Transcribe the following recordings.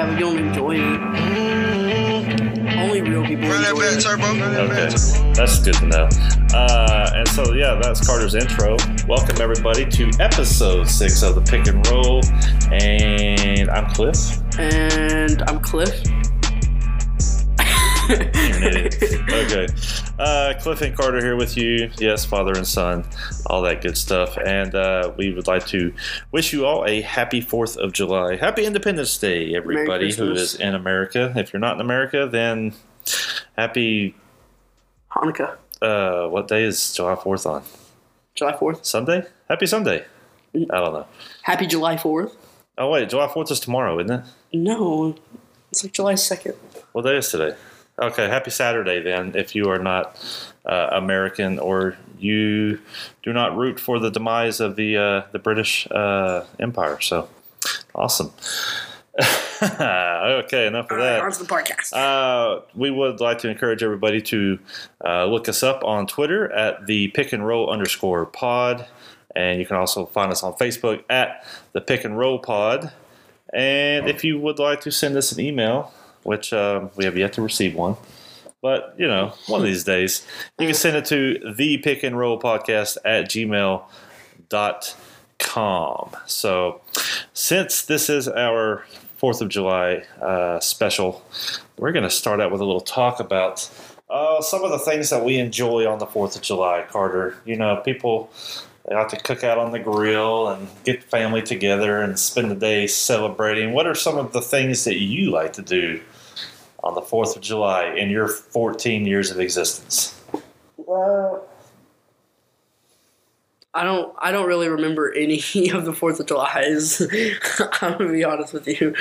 Yeah, but you don't enjoy it. Only real people Run that back, turbo. Okay, that's good to know. Uh, and so, yeah, that's Carter's intro. Welcome, everybody, to episode six of the Pick and Roll. And I'm Cliff. And I'm Cliff. You're an idiot. okay. Uh, Cliff and Carter here with you. Yes, father and son, all that good stuff. And uh, we would like to wish you all a happy 4th of July. Happy Independence Day, everybody who is in America. If you're not in America, then happy. Hanukkah. Uh, what day is July 4th on? July 4th. Sunday? Happy Sunday. I don't know. Happy July 4th. Oh, wait, July 4th is tomorrow, isn't it? No, it's like July 2nd. What day is today? Okay, happy Saturday then, if you are not uh, American or you do not root for the demise of the uh, the British uh, Empire. So awesome. okay, enough of All right, that. on to the podcast. Uh, we would like to encourage everybody to uh, look us up on Twitter at the pick and roll underscore pod. And you can also find us on Facebook at the pick and roll pod. And if you would like to send us an email, which um, we have yet to receive one, but you know, one of these days, you can send it to the pick and roll podcast at gmail.com. So, since this is our 4th of July uh, special, we're going to start out with a little talk about uh, some of the things that we enjoy on the 4th of July, Carter. You know, people they like to cook out on the grill and get family together and spend the day celebrating. What are some of the things that you like to do on the 4th of July in your 14 years of existence? Well, I don't. I don't really remember any of the Fourth of July's. I'm gonna be honest with you.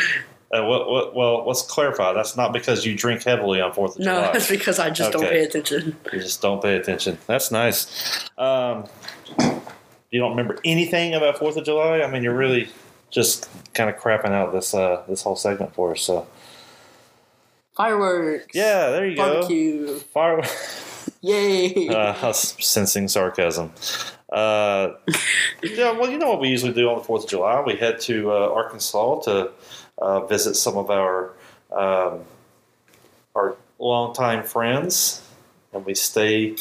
Uh, what, what, well, let's clarify. That's not because you drink heavily on 4th of No, July. No, that's because I just don't pay attention. You just don't pay attention. That's nice. Um, you don't remember anything about Fourth of July? I mean, you're really just kind of crapping out this uh, this whole segment for us. So Fireworks. yeah, there you Barbecue. go. Fireworks. Yay. uh, I was sensing sarcasm. Uh, yeah, well, you know what we usually do on the Fourth of July? We head to uh, Arkansas to uh, visit some of our um, our longtime friends, and we stay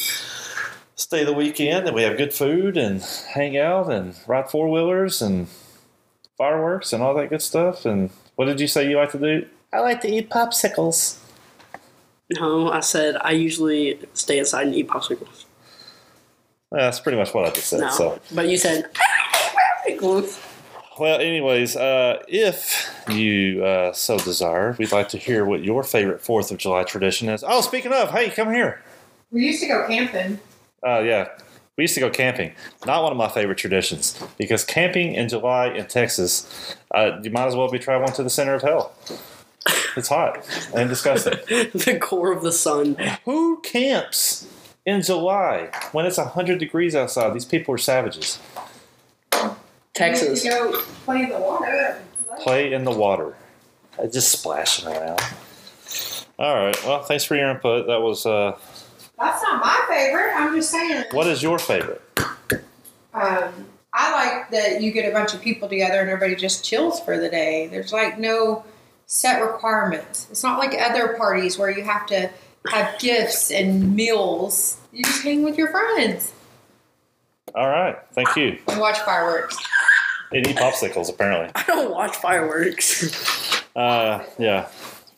stay the weekend, and we have good food and hang out and ride four wheelers and fireworks and all that good stuff. And what did you say you like to do? I like to eat popsicles. no, I said I usually stay inside and eat popsicles. Yeah, that's pretty much what I just said. No, So. but you said popsicles. Well, anyways, uh, if you uh, so desire, we'd like to hear what your favorite Fourth of July tradition is. Oh, speaking of, hey, come here. We used to go camping. Uh, yeah, we used to go camping. Not one of my favorite traditions because camping in July in Texas, uh, you might as well be traveling to the center of hell. It's hot and disgusting. the core of the sun. Who camps in July when it's hundred degrees outside? These people are savages. Texas. We go play in the water. Play in the water, just splashing around. All right. Well, thanks for your input. That was. Uh, That's not my favorite. I'm just saying. what is your favorite? Um, I like that you get a bunch of people together and everybody just chills for the day. There's like no set requirements. It's not like other parties where you have to have gifts and meals. You just hang with your friends All right. Thank you. and watch fireworks. And eat popsicles, apparently. I don't watch fireworks. Uh, yeah.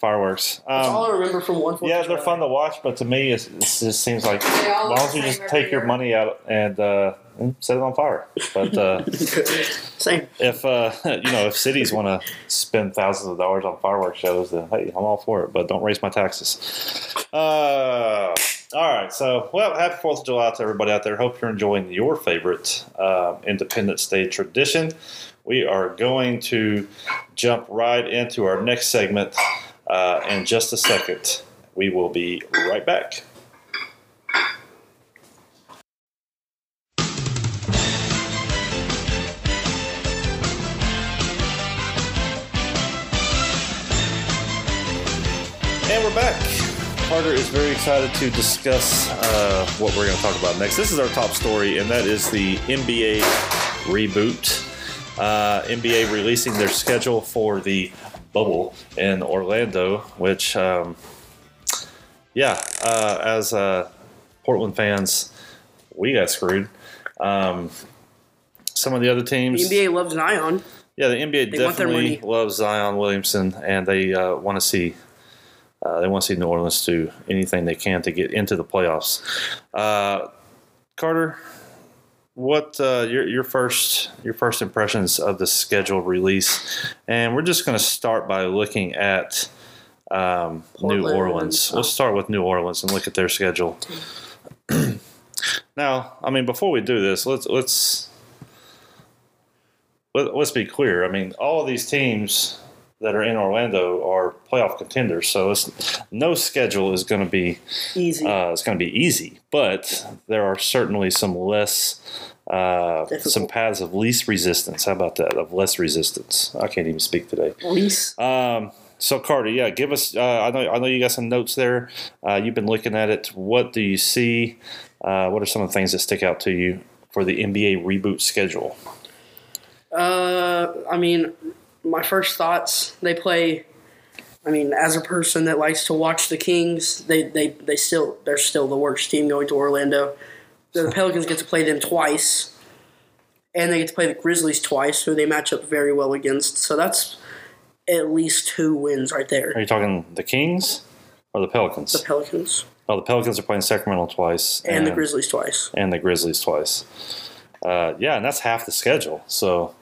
Fireworks. That's all I Um, remember from one. Fourth yeah, they're fun to watch, but to me, it's, it just seems like They all as long look as you just take your money out and uh, and set it on fire. But uh, Same. if uh, you know if cities want to spend thousands of dollars on fireworks shows, then hey, I'm all for it. But don't raise my taxes. Uh, all right, so well, happy Fourth of July to everybody out there. Hope you're enjoying your favorite uh, Independence Day tradition. We are going to jump right into our next segment uh, in just a second. We will be right back. And we're back. Carter is very excited to discuss uh, what we're going to talk about next. This is our top story, and that is the NBA reboot. Uh, NBA releasing their schedule for the bubble in Orlando, which, um, yeah, uh, as uh, Portland fans, we got screwed. Um, some of the other The teams, NBA loves Zion. yeah, the NBA They definitely loves Zion Williamson, and they uh, want to see uh, they want to see New Orleans do anything they can to get into the playoffs. Uh, Carter, what uh, your your first your first impressions of the scheduled release? And we're just going to start by looking at um, New. Orleans. Let's start with New Orleans and look at their schedule. now, I mean, before we do this, let's let's let, let's be clear. I mean, all of these teams that are in Orlando are playoff contenders, so it's, no schedule is going to be Easy. uh, it's going to be easy. But there are certainly some less uh, some paths of least resistance. How about that? Of less resistance. I can't even speak today. Least. Um, so Carter, yeah, give us. Uh, I know I know you got some notes there. Uh, you've been looking at it. What do you see? Uh, what are some of the things that stick out to you for the NBA reboot schedule? Uh, I mean, my first thoughts. They play. I mean, as a person that likes to watch the Kings, they they they still they're still the worst team going to Orlando. The Pelicans get to play them twice, and they get to play the Grizzlies twice, who they match up very well against. So that's at least two wins right there. Are you talking the Kings or the Pelicans? The Pelicans oh, the Pelicans are playing Sacramento twice, and the Grizzlies twice. and the Grizzlies twice. Uh, yeah, and that's half the schedule. So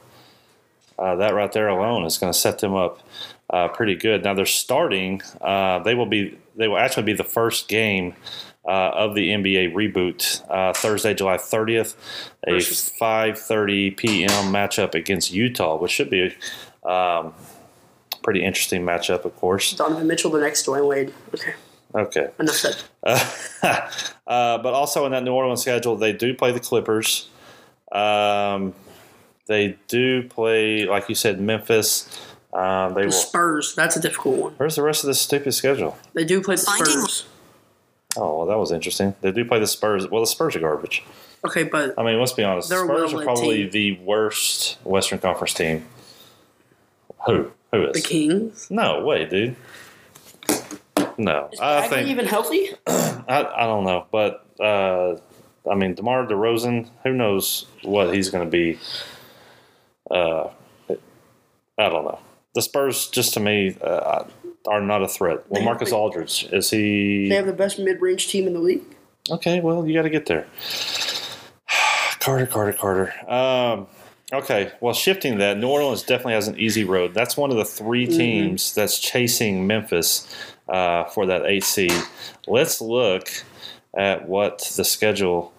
uh, that right there alone is going to set them up uh, pretty good. Now they're starting. Uh, they will be. They will actually be the first game uh, of the NBA reboot uh, Thursday, July 30th, a 5:30 p.m. matchup against Utah, which should be a um, pretty interesting matchup, of course. Donovan Mitchell, the next Dwyane Wade. Okay, Okay. enough said. Uh, uh, but also in that New Orleans schedule, they do play the Clippers. Um, they do play, like you said, Memphis. Um, they The will. Spurs. That's a difficult one. Where's the rest of this stupid schedule? They do play the Finding- Spurs. Oh, well, that was interesting. They do play the Spurs. Well, the Spurs are garbage. Okay, but I mean, let's be honest. The Spurs are probably team. the worst Western Conference team. Who? Who is? the Kings. No way, dude. No, Is I Bagley think even healthy? I, I don't know, but uh, I mean, DeMar DeRozan, who knows what he's going to be? Uh, I don't know. The Spurs, just to me, uh, are not a threat. Well, Marcus Aldridge is he? They have the best mid-range team in the league. Okay, well, you got to get there. Carter, Carter, Carter. Um, okay, well, shifting that, New Orleans definitely has an easy road. That's one of the 3 teams that's chasing Memphis uh, for that eight seed. Let's look at what the schedule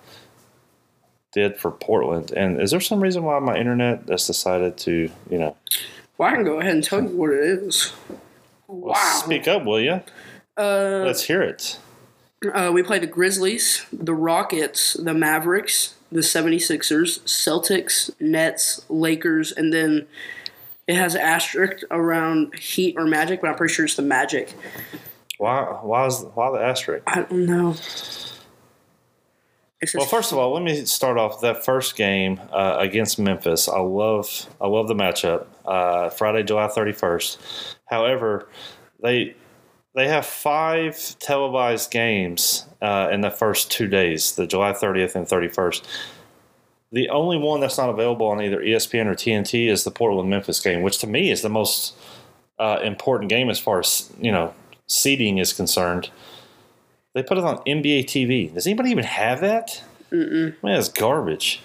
did for Portland. And is there some reason why my internet has decided to, you know, Well, I can go ahead and tell you what it is. well, Wow. speak up, will you? Uh, Let's hear it. uh, we play the Grizzlies, the Rockets, the Mavericks, the 76ers, Celtics, Nets, Lakers, and then it has an asterisk around Heat or Magic, but I'm pretty sure it's the Magic. Why? Why is why the asterisk? I don't know. Well, first of all, let me start off that first game uh, against Memphis. I love, I love the matchup. Uh, Friday, July thirty first. However, they they have five televised games uh, in the first two days, the July thirtieth and thirty first. The only one that's not available on either ESPN or TNT is the Portland Memphis game, which to me is the most uh, important game as far as you know seeding is concerned. They put it on NBA TV. Does anybody even have that? Mm-mm. Man, it's garbage.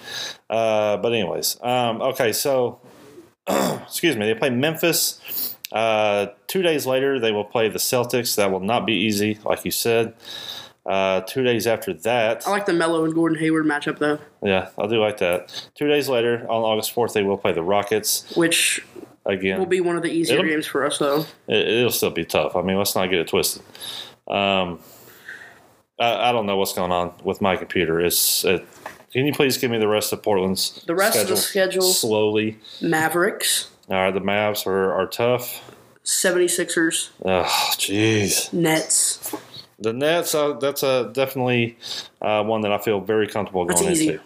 Uh, but anyways, um, okay. So, excuse me. They play Memphis. Uh, two days later, they will play the Celtics. That will not be easy, like you said. Uh, two days after that, I like the Melo and Gordon Hayward matchup though, yeah, I do like that. Two days later, on August fourth, they will play the Rockets which again. will be one of the easier games for us though. it, it'll still be tough. I mean, let's not get it twisted. Um, I, I don't know what's going on with my computer. It's it, can you please give me the rest of Portland's The rest of the schedule- slowly? Mavericks, All right, the Mavs are, are tough. 76ers, Oh, jeez. Nets. The Nets. Uh, that's a definitely uh, one that I feel very comfortable That's going easy. into.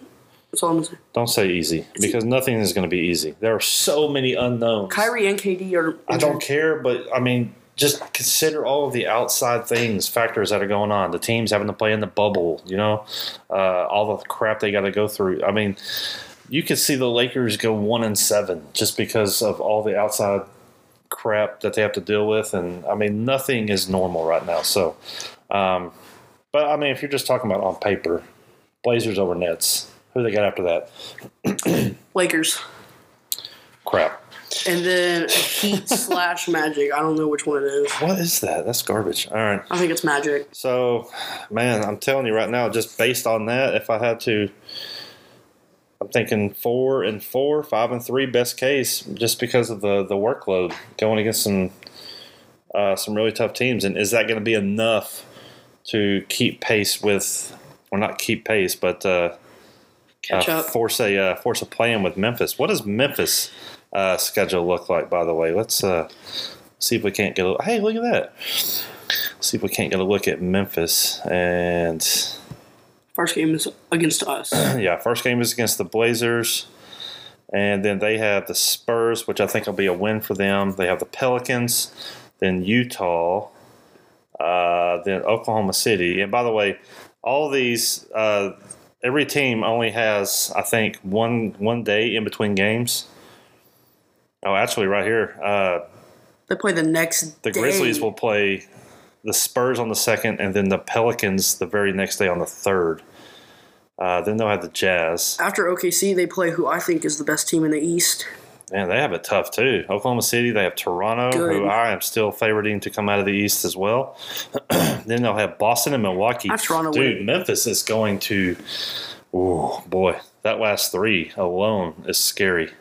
That's all I'm saying. Don't say easy because nothing is going to be easy. There are so many unknowns. Kyrie and KD are. I don't care, but I mean, just consider all of the outside things, factors that are going on. The teams having to play in the bubble, you know, uh, all the crap they got to go through. I mean, you could see the Lakers go one and seven just because of all the outside crap that they have to deal with, and I mean, nothing is normal right now. So, um, but I mean, if you're just talking about on paper, Blazers over Nets. Who they got after that? Lakers. Crap. And then Heat slash Magic. I don't know which one it is. What is that? That's garbage. All right. I think it's Magic. So, man, I'm telling you right now, just based on that, if I had to, I'm thinking four and four, five and three, best case, just because of the the workload going against some uh, some really tough teams. And is that going to be enough to keep pace with, or not keep pace, but uh, Catch uh, up. force a uh, force a plan with Memphis? What does Memphis uh, schedule look like? By the way, let's uh, see if we can't get a. Hey, look at that. See if we can't get a look at Memphis and First game is against us. yeah, first game is against the Blazers, and then they have the Spurs, which I think will be a win for them. They have the Pelicans, then Utah, uh, then Oklahoma City. And by the way, all these uh, every team only has I think one one day in between games. Oh, actually, right here, uh, They play the next the day. Grizzlies will play the Spurs on the second, and then the Pelicans the very next day on the third. Uh, then they'll have the Jazz. After OKC, they play who I think is the best team in the East. Man, they have it tough too. Oklahoma City, they have Toronto, Good. who I am still favoriting to come out of the East as well. then they'll have Boston and Milwaukee. I have Toronto Dude, winning. Memphis is going to. Oh boy, that last three alone is scary.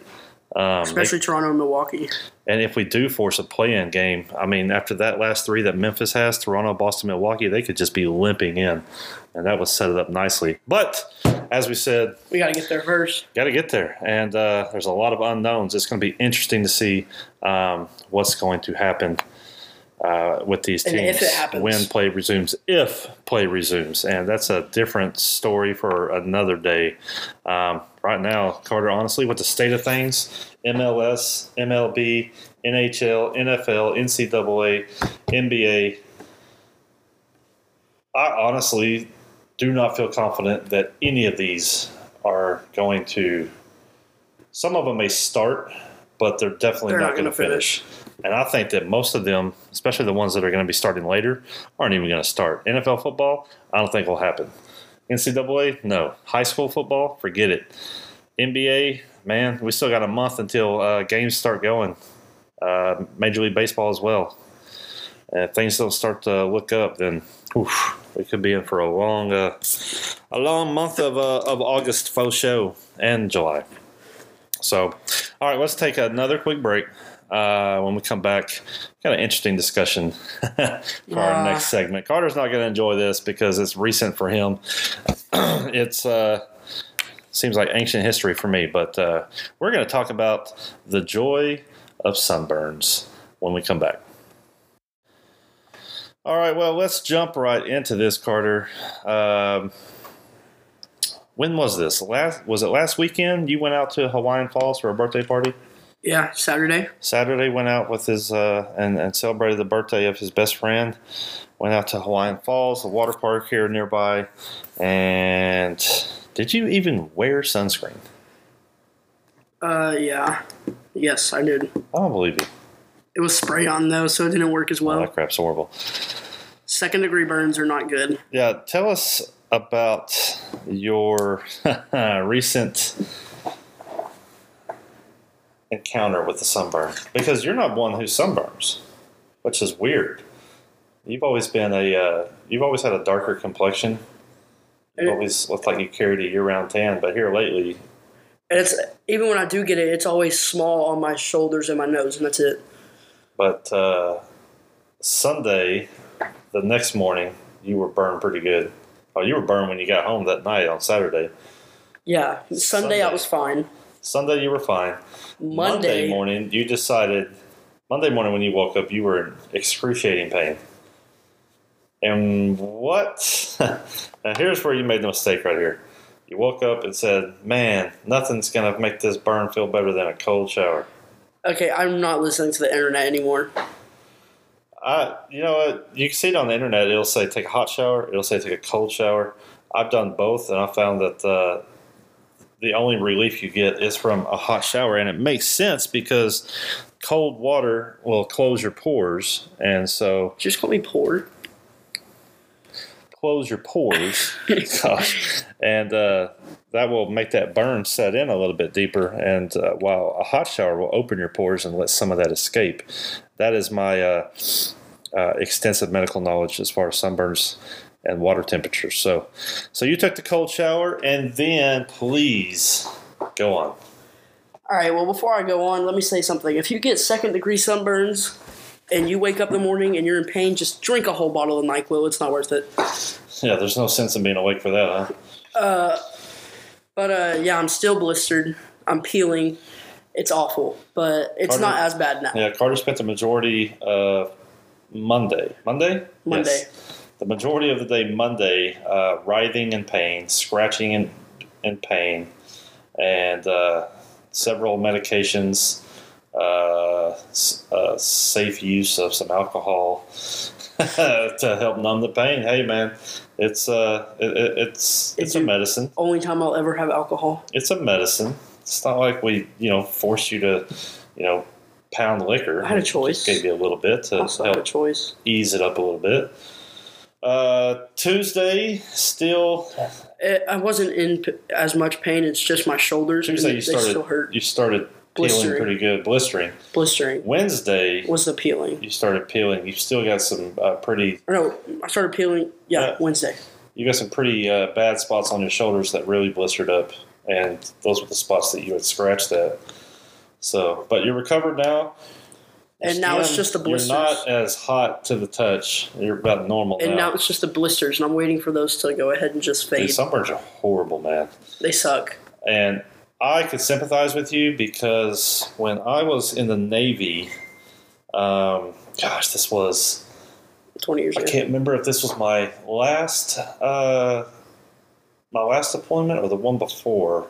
Um, they- Especially Toronto and Milwaukee. and if we do force a play-in game, I mean, after that last three that Memphis has, Toronto, Boston, Milwaukee, they could just be limping in, and that would set it up nicely. But as we said, We got to get there first. got to get there, and uh, there's a lot of unknowns. It's going to be interesting to see um, what's going to happen uh, with these And teams if it happens. when play resumes. If play resumes, and that's a different story for another day. Um, right now, Carter, honestly, with the state of things, MLS, MLB, NHL, NFL, NCAA, NBA. I honestly do not feel confident that any of these are going to. Some of them may start, but they're definitely They're not, not going to gonna finish. And I think that most of them, especially the ones that are going to be starting later, aren't even going to start. NFL football, I don't think will happen. NCAA, no. High school football, forget it. NBA, man, we still got a month until uh, games start going. Uh, Major League Baseball as well. And if things don't start to look up, then oof, we could be in for a long, uh, a long month of uh, of August faux show and July. So, all right, let's take another quick break. Uh, when we come back, got an interesting discussion for our next segment. Carter's not going to enjoy this because it's recent for him. it's uh, seems like ancient history for me, but uh, we're going to talk about the joy of sunburns when we come back. All right, well, let's jump right into this, Carter. Um, when was this? Last was it last weekend? You went out to Hawaiian Falls for a birthday party. Yeah, Saturday. Saturday went out with his uh, and, and celebrated the birthday of his best friend. Went out to Hawaiian Falls, a water park here nearby. And did you even wear sunscreen? Uh, yeah. Yes, I did. I don't believe you. It was spray on though, so it didn't work as Oh, well. that crap's horrible. Second degree burns are not good. Yeah, tell us about your recent encounter with the sunburn because you're not one who sunburns, which is weird. You've always been a uh, you've always had a darker complexion. Eh. always looked like you carried a year-round tan, but here lately, And it's even when I do get it, it's always small on my shoulders and my nose, and that's it. but uh, Sunday, the next morning, you were burned pretty good. Oh, you were burned when you got home that night on Saturday. Yeah, Sunday, Sunday. I was fine. Sunday, you were fine. Monday, morning, you decided. Monday morning, when you woke up, you were in excruciating pain. And what? now, here's where you made the mistake right here. You woke up and said, "Man, nothing's gonna make this burn feel better than a cold shower." Okay, I'm not listening to the internet anymore. I, you know what? You can see it on the internet. It'll say take a hot shower. It'll say take a cold shower. I've done both, and I found that uh, the only relief you get is from a hot shower, and it makes sense because cold water will close your pores, and so Just call me poor. close your pores. Gosh, and uh, that will make that burn set in a little bit deeper. And uh, while a hot shower will open your pores and let some of that escape, that is my uh, uh, extensive medical knowledge as far as sunburns and water temperatures. So, so you took the cold shower, and then please go on. All right, well, before I go on, let me say something. If you get second degree sunburns and you wake up in the morning and you're in pain, just drink a whole bottle of NyQuil. It's not worth it. Yeah, there's no sense in being awake for that, huh? Uh, But uh, yeah, I'm still blistered. I'm peeling. It's awful, but it's Carter- not as bad now. Yeah, Carter spent the majority of Monday. Monday? Monday. Yes. The majority of the day Monday, uh, writhing in pain, scratching in, in pain, and uh, several medications, uh, uh, safe use of some alcohol to help numb the pain. Hey, man, it's uh, it, it, it's it's a medicine. Only time I'll ever have alcohol. It's a medicine. It's not like we, you know, force you to, you know, pound liquor. I had a choice. Gave you a little bit to Also have a help choice. ease it up a little bit. Uh, Tuesday, still It, I wasn't in p- as much pain. It's just my shoulders. Tuesday. You they still started hurt. you started peeling Blistering. pretty good, blistering. Blistering Wednesday, was the peeling. you started peeling. You still got some uh, pretty no, I started peeling. Yeah, Yeah. Wednesday. you got some pretty uh, bad spots on your shoulders that really blistered up, and those were the spots that you had scratched at. So, but you're recovered now. And now it's just the blisters. You're not as hot to the touch. You're about normal And now. now it's just the blisters, and I'm waiting for those to go ahead and just Dude, fade. sunburns are horrible, man. They suck. And I could sympathize with you because when I was in the Navy, um, gosh, this was Twenty years I ago. can't remember if this was my last uh, my last deployment or the one before.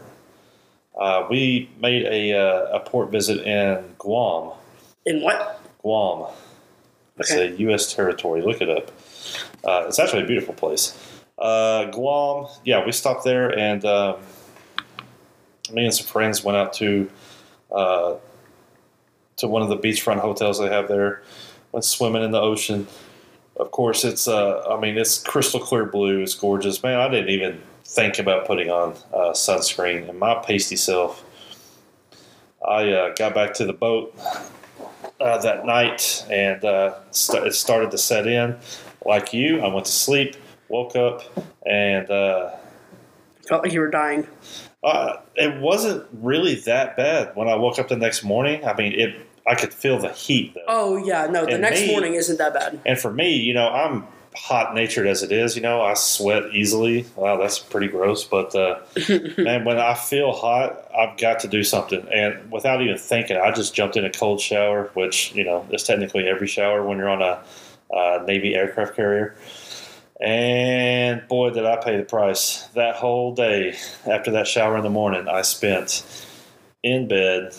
Uh, we made a, uh, a port visit in Guam. In what? Guam. It's Okay. a U.S. territory. Look it up. Uh, it's actually a beautiful place. Uh, Guam. Yeah, we stopped there, and um, me and some friends went out to uh, to one of the beachfront hotels they have there. Went swimming in the ocean. Of course, it's. Uh, I mean, it's crystal clear blue. It's gorgeous, man. I didn't even think about putting on uh, sunscreen, and my pasty self. I uh, got back to the boat uh, that night, and uh, st- it started to set in. Like you, I went to sleep, woke up, and uh, Felt like you were dying. uh, it wasn't really that bad when I woke up the next morning. I mean, it. I could feel the heat though. Oh yeah, no. The And next me- morning isn't that bad. And for me, you know, I'm hot natured as it is. You know, I sweat easily. Wow, that's pretty gross. But uh, man, when I feel hot, I've got to do something. And without even thinking, I just jumped in a cold shower, which you know is technically every shower when you're on a uh, Navy aircraft carrier. And boy, did I pay the price that whole day. After that shower in the morning, I spent in bed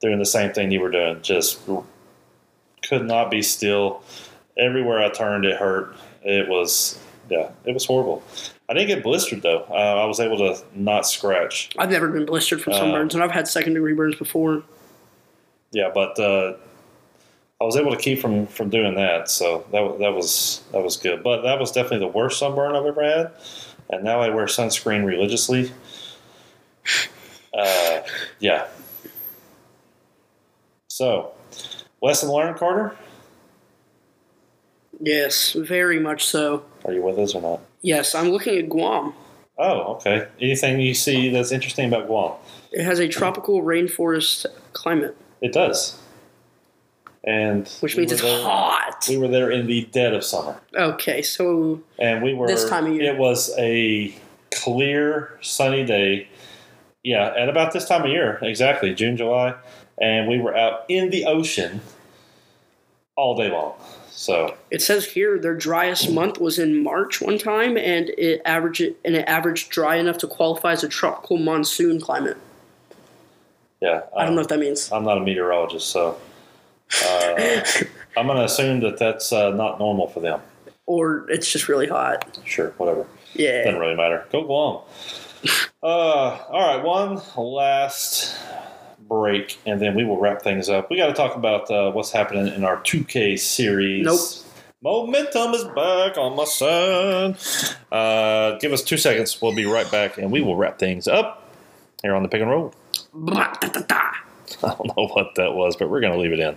doing the same thing you were doing. Just could not be still. Everywhere I turned, it hurt. It was, yeah, it was horrible. I didn't get blistered though. Uh, I was able to not scratch. I've never been blistered from Uh, sunburns, and I've had second degree burns before. Yeah, but uh, I was able to keep from from doing that. So that that was that was good. But that was definitely the worst sunburn I've ever had. And now I wear sunscreen religiously. Uh, yeah. So, lesson learned, Carter. Yes, very much so. Are you with us or not? Yes, I'm looking at Guam. Oh, okay. Anything you see that's interesting about Guam? It has a tropical rainforest climate, It does. And which means were it's there- hot. We were there in the dead of summer, Okay, so and we were This time of year. It was a clear, sunny day. Yeah, at about this time of year, exactly June, July, and we were out in the ocean all day long. So It says here their driest month was in March one time, and it averaged and it averaged dry enough to qualify as a tropical monsoon climate. yeah, I don't um, know what that means. I'm not a meteorologist, so uh, I'm going to assume that that's uh, not normal for them. Or it's just really hot. Sure, whatever. Yeah. Doesn't really matter. Go Guam. Uh, all right, one last break, and then we will wrap things up. We got to talk about uh, what's happening in our 2K series. Nope. Momentum is back on my side. Uh, give us two seconds. We'll be right back, and we will wrap things up here on the pick and roll. I don't know what that was, but we're going to leave it in.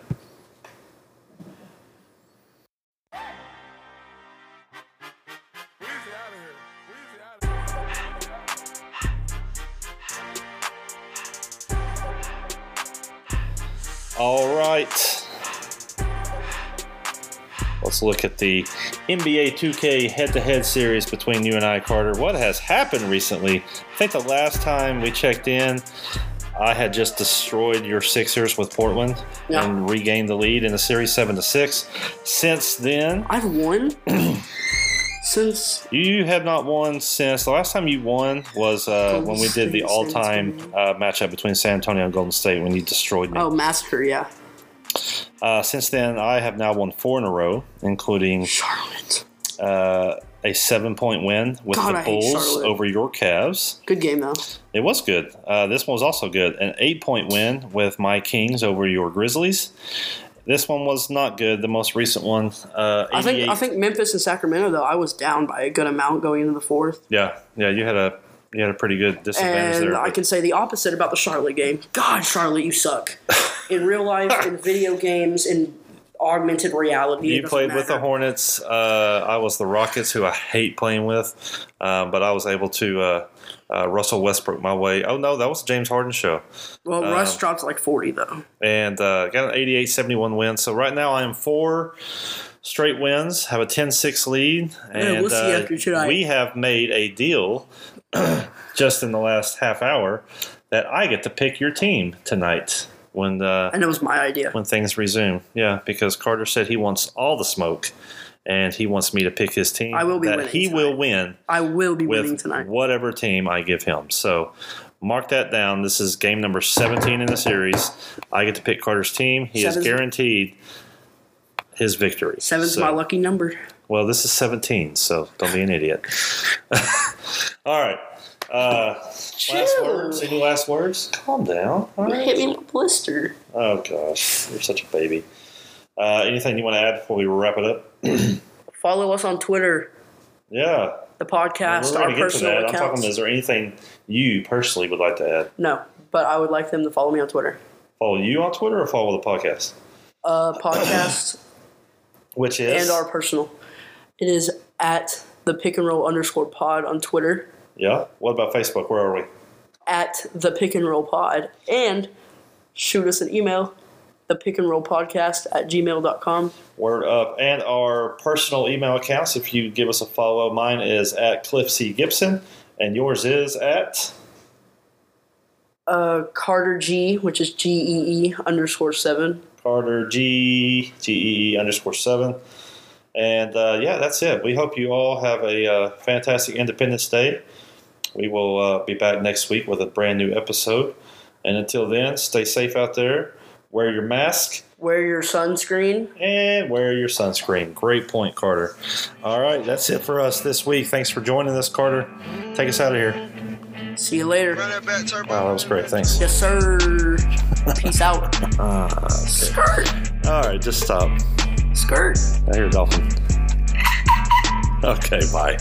All right. Let's look at the NBA 2K head to head series between you and I, Carter. What has happened recently? I think the last time we checked in, I had just destroyed your Sixers with Portland Yeah. and regained the lead in the series 7 to 6. Since then, I've won since you have not won since the last time you won was uh, when we did the all-time uh, matchup between San Antonio and Golden State when you destroyed me. oh massacre. Yeah, Uh, since then, I have now won four in a row, including Charlotte. uh, a seven point win with God, the Bulls over your Cavs. Good game though. It was good. Uh, this one was also good. An eight point win with my Kings over your Grizzlies. This one was not good. The most recent one, uh, I think I think Memphis and Sacramento though I was down by a good amount going into the fourth, yeah, yeah, you had a you had a pretty good disadvantage and there. I can say the opposite about the Charlotte game. God, Charlotte, you suck in real life, in video games, in augmented reality. You played with the. Hornets. Uh, I was the Rockets, who I hate playing with, um, but I was able to uh, uh, Russell Westbrook my way. Oh no, that was the James Harden show, Well, Russ dropped like forty though. and uh, got an 88-71 win. So right now I am four straight wins, have a 10-6 lead, and we'll see uh, we have made a deal just in the last half hour that I get to pick your team tonight when uh, And it was my idea. when things resume. Yeah, because Carter said he wants all the smoke, and he wants me to pick his team. I will be that winning he tonight. will win I will be winning tonight. whatever team I give him. So mark that down. This is game number 17 in the series. I get to pick Carter's team. He is guaranteed his victory. Seven's So- my lucky number. Well, this is 17, so don't be an idiot. all right. Uh, last words? Any last words? Calm down. All You right. hit me with a blister. Oh gosh, you're such a baby. Uh, anything you want to add before we wrap it up? Follow us on Twitter, Yeah, the podcast, our going to to personal that. I'm talking. Is there anything you personally would like to add? No, but I would like them to follow me on Twitter. Follow you on Twitter or follow the podcast? Uh, podcast Which is and our personal. It is at the pick and roll underscore pod on Twitter, yeah. What about Facebook? Where are we? at the pick and roll pod, and shoot us an email, the pick and roll podcast at gmail.com. Word up. And our personal email accounts. If you give us a follow, mine is at Cliff C Gibson, and yours is at Uh, Carter G, which is G E E underscore seven. Carter G G E E underscore seven. And uh, yeah, that's it. We hope you all have a uh, fantastic Independence Day. We will uh, be back next week with a brand new episode. And until then, stay safe out there. Wear your mask Wear your sunscreen. and wear your sunscreen. Great point, Carter. All right, that's it for us this week. Thanks for joining us, Carter. Take us out of here. See you later. Run back. Wow, that was great. Thanks. Yes, sir. Peace out. Uh, Skirt. all right, just stop. Skirt. I hear a dolphin. Okay, bye.